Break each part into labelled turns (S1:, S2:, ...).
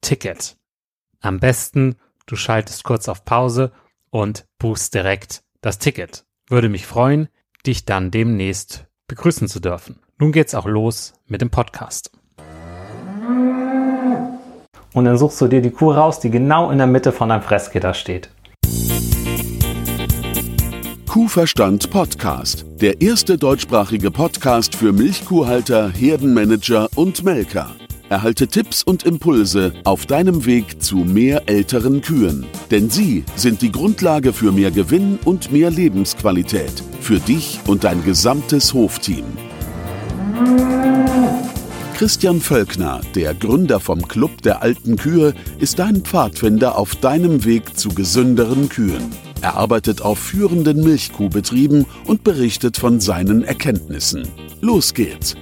S1: Ticket. Am besten, du schaltest kurz auf Pause und buchst direkt das Ticket. Würde mich freuen, dich dann demnächst begrüßen zu dürfen. Nun geht's auch los mit dem Podcast. Und dann suchst du dir die Kuh raus, die genau in der Mitte von deinem Fressgitter steht.
S2: Kuhverstand Podcast, der erste deutschsprachige Podcast für Milchkuhhalter, Herdenmanager und Melker. Erhalte Tipps und Impulse auf deinem Weg zu mehr älteren Kühen. Denn sie sind die Grundlage für mehr Gewinn und mehr Lebensqualität. Für dich und dein gesamtes Hofteam. Christian Völkner, der Gründer vom Club der alten Kühe, ist dein Pfadfinder auf deinem Weg zu gesünderen Kühen. Er arbeitet auf führenden Milchkuhbetrieben und berichtet von seinen Erkenntnissen. Los geht's!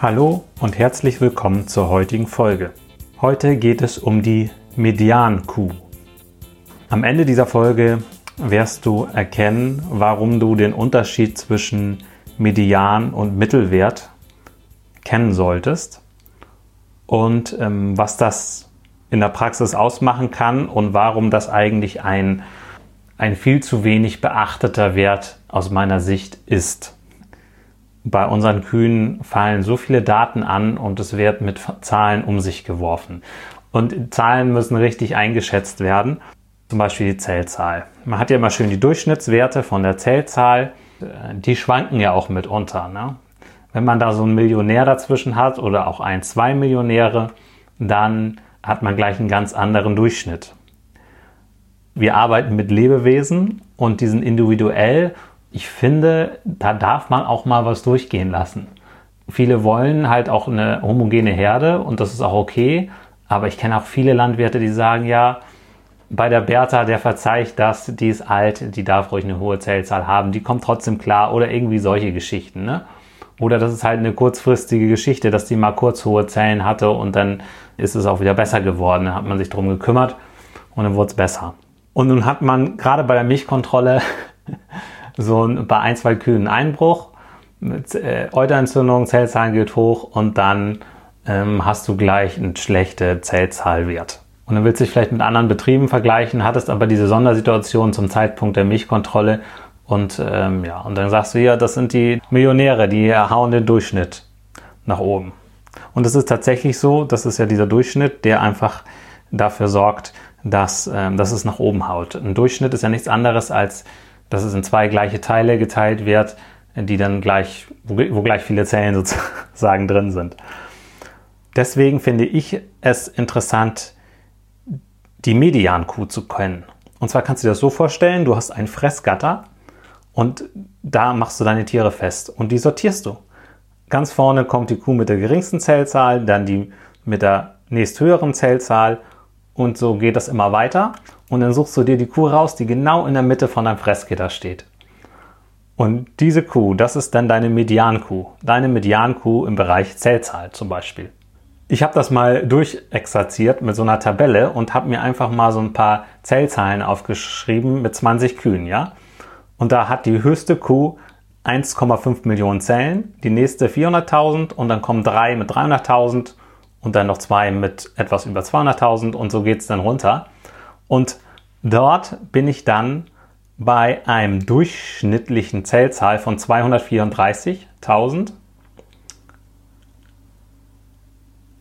S1: Hallo und herzlich willkommen zur heutigen Folge. Heute geht es um die Mediankuh. Am Ende dieser Folge wirst du erkennen, warum du den Unterschied zwischen Median und Mittelwert kennen solltest und ähm, was das in der Praxis ausmachen kann und warum das eigentlich ein, ein viel zu wenig beachteter Wert aus meiner Sicht ist bei unseren Kühen fallen so viele Daten an und es wird mit Zahlen um sich geworfen. Und Zahlen müssen richtig eingeschätzt werden. Zum Beispiel die Zellzahl. Man hat ja immer schön die Durchschnittswerte von der Zellzahl. Die schwanken ja auch mitunter. Ne? Wenn man da so einen Millionär dazwischen hat oder auch ein, zwei Millionäre, dann hat man gleich einen ganz anderen Durchschnitt. Wir arbeiten mit Lebewesen und die sind individuell ich finde, da darf man auch mal was durchgehen lassen. Viele wollen halt auch eine homogene Herde und das ist auch okay. Aber ich kenne auch viele Landwirte, die sagen, ja, bei der Bertha, der verzeiht das, die ist alt, die darf ruhig eine hohe Zellzahl haben, die kommt trotzdem klar oder irgendwie solche Geschichten. Ne? Oder das ist halt eine kurzfristige Geschichte, dass die mal kurz hohe Zellen hatte und dann ist es auch wieder besser geworden. Dann hat man sich darum gekümmert und dann wurde es besser. Und nun hat man gerade bei der Milchkontrolle so ein, bei ein, zwei Kühen Einbruch, mit, äh, Euterentzündung, Zellzahlen geht hoch und dann ähm, hast du gleich einen schlechten Zellzahlwert. und dann willst du dich vielleicht mit anderen Betrieben vergleichen, hattest aber diese Sondersituation zum Zeitpunkt der Milchkontrolle und ähm, ja, und dann sagst du ja, das sind die Millionäre, die hauen den Durchschnitt nach oben. Und es ist tatsächlich so, das ist ja dieser Durchschnitt, der einfach dafür sorgt, dass, ähm, dass es nach oben haut. Ein Durchschnitt ist ja nichts anderes als, dass es in zwei gleiche Teile geteilt wird, die dann gleich, wo, gleich viele Zellen sozusagen drin sind. Deswegen finde ich es interessant, die Mediankuh zu können. Und zwar kannst du dir das so vorstellen, du hast ein Fressgatter und da machst du deine Tiere fest und die sortierst du. Ganz vorne kommt die Kuh mit der geringsten Zellzahl, dann die mit der nächsthöheren Zellzahl und so geht das immer weiter. Und dann suchst du dir die Kuh raus, die genau in der Mitte von deinem Fressgitter steht. Und diese Kuh, das ist dann deine Mediankuh. Deine Mediankuh im Bereich Zellzahl zum Beispiel. Ich habe das mal durchexerziert mit so einer Tabelle und habe mir einfach mal so ein paar Zellzahlen aufgeschrieben mit 20 Kühen, ja. Und da hat die höchste Kuh 1,5 Millionen Zellen, die nächste 400.000 und dann kommen drei mit 300.000 und dann noch zwei mit etwas über 200.000 und so geht es dann runter. Und dort bin ich dann bei einem durchschnittlichen Zellzahl von 234.000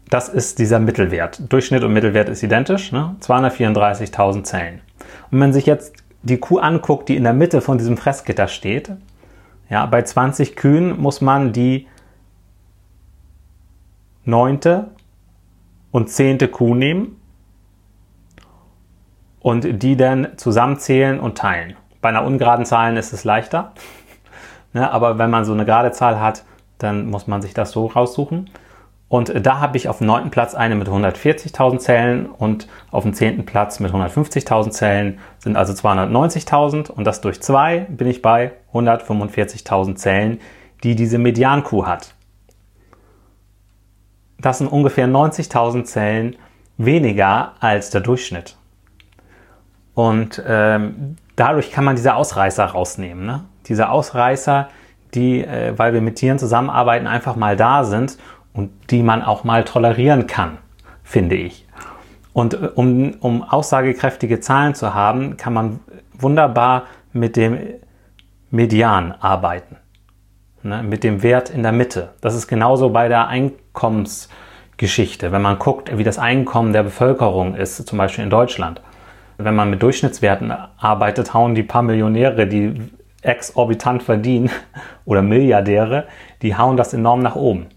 S1: das ist dieser Mittelwert. Durchschnitt und Mittelwert ist identisch, ne? 234.000 Zellen. Und wenn man sich jetzt die Kuh anguckt, die in der Mitte von diesem Fressgitter steht, ja, bei 20 Kühen muss man die neunte und zehnte Kuh nehmen und die dann zusammenzählen und teilen. Bei einer ungeraden Zahl ist es leichter, ne, aber wenn man so eine gerade Zahl hat, dann muss man sich das so raussuchen. Und da habe ich auf dem neunten Platz eine mit 140.000 Zellen und auf dem zehnten Platz mit 150.000 Zellen sind also 290.000 und das durch zwei bin ich bei 145.000 Zellen, die diese Mediankuh hat. Das sind ungefähr 90.000 Zellen weniger als der Durchschnitt. Und ähm, dadurch kann man diese Ausreißer rausnehmen. Ne? Diese Ausreißer, die, äh, weil wir mit Tieren zusammenarbeiten, einfach mal da sind und die man auch mal tolerieren kann, finde ich. Und äh, um, um aussagekräftige Zahlen zu haben, kann man wunderbar mit dem Median arbeiten, ne, mit dem Wert in der Mitte. Das ist genauso bei der Einkommensgeschichte. Wenn man guckt, wie das Einkommen der Bevölkerung ist, zum Beispiel in Deutschland. Wenn man mit Durchschnittswerten arbeitet, hauen die paar Millionäre, die exorbitant verdienen, oder Milliardäre, die hauen das enorm nach oben.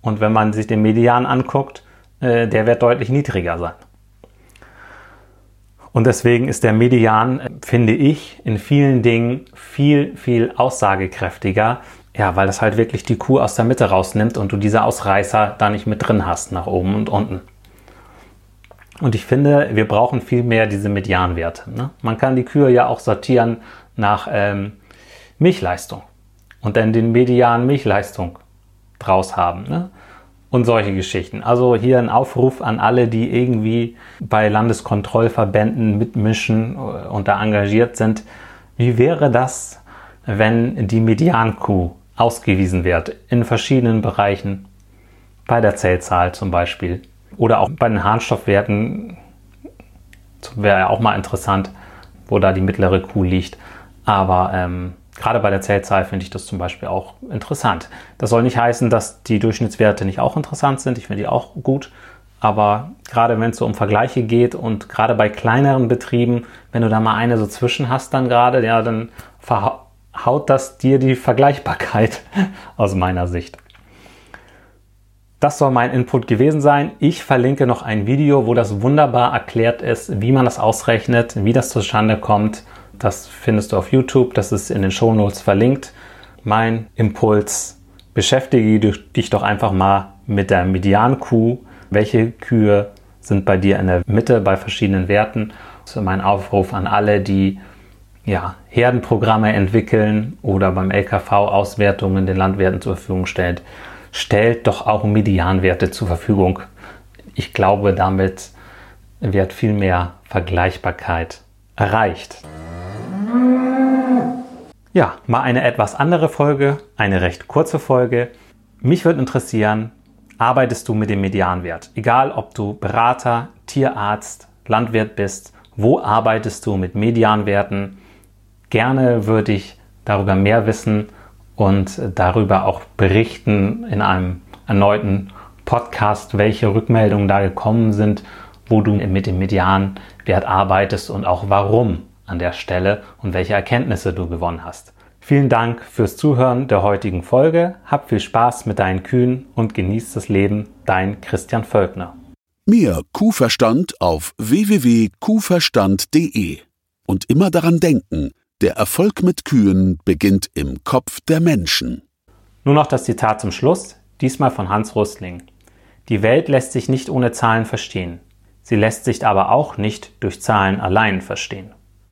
S1: Und wenn man sich den Median anguckt, äh, der wird deutlich niedriger sein. Und deswegen ist der Median, finde ich, in vielen Dingen viel, viel aussagekräftiger. Ja, weil das halt wirklich die Kuh aus der Mitte rausnimmt und du diese Ausreißer da nicht mit drin hast, nach oben und unten. Und ich finde, wir brauchen viel mehr diese Medianwerte. Ne? Man kann die Kühe ja auch sortieren nach ähm, Milchleistung und dann den Median Milchleistung draus haben. Ne? Und solche Geschichten. Also hier ein Aufruf an alle, die irgendwie bei Landeskontrollverbänden mitmischen und da engagiert sind. Wie wäre das, wenn die Mediankuh ausgewiesen wird in verschiedenen Bereichen? Bei der Zellzahl zum Beispiel. Oder auch bei den Harnstoffwerten wäre ja auch mal interessant, wo da die mittlere Kuh liegt. Aber ähm, Gerade bei der Zellzahl finde ich das zum Beispiel auch interessant. Das soll nicht heißen, dass die Durchschnittswerte nicht auch interessant sind. Ich finde die auch gut. Aber gerade wenn es so um Vergleiche geht und gerade bei kleineren Betrieben, wenn du da mal eine so zwischen hast, dann gerade, ja, dann verhaut das dir die Vergleichbarkeit aus meiner Sicht. Das soll mein Input gewesen sein. Ich verlinke noch ein Video, wo das wunderbar erklärt ist, wie man das ausrechnet, wie das zustande kommt das findest du auf YouTube, das ist in den Show Notes verlinkt. Mein Impuls, beschäftige dich doch einfach mal mit der Mediankuh. Welche Kühe sind bei dir in der Mitte bei verschiedenen Werten? Das ist mein Aufruf an alle, die ja, Herdenprogramme entwickeln oder beim LKV Auswertungen den Landwirten zur Verfügung stellt. Stellt doch auch Medianwerte zur Verfügung. Ich glaube, damit wird viel mehr Vergleichbarkeit erreicht. Ja, mal eine etwas andere Folge, eine recht kurze Folge. Mich würde interessieren, arbeitest du mit dem Medianwert? Egal, ob du Berater, Tierarzt, Landwirt bist, wo arbeitest du mit Medianwerten? Gerne würde ich darüber mehr wissen und darüber auch berichten in einem erneuten Podcast, welche Rückmeldungen da gekommen sind, wo du mit dem Medianwert arbeitest und auch warum an der Stelle und welche Erkenntnisse du gewonnen hast. Vielen Dank fürs Zuhören der heutigen Folge. Hab viel Spaß mit deinen Kühen und genieß das Leben. Dein Christian Völkner.
S2: Mehr Kuhverstand auf www.kuhverstand.de. Und immer daran denken, der Erfolg mit Kühen beginnt im Kopf der Menschen.
S1: Nur noch das Zitat zum Schluss, diesmal von Hans Rüssling. Die Welt lässt sich nicht ohne Zahlen verstehen. Sie lässt sich aber auch nicht durch Zahlen allein verstehen.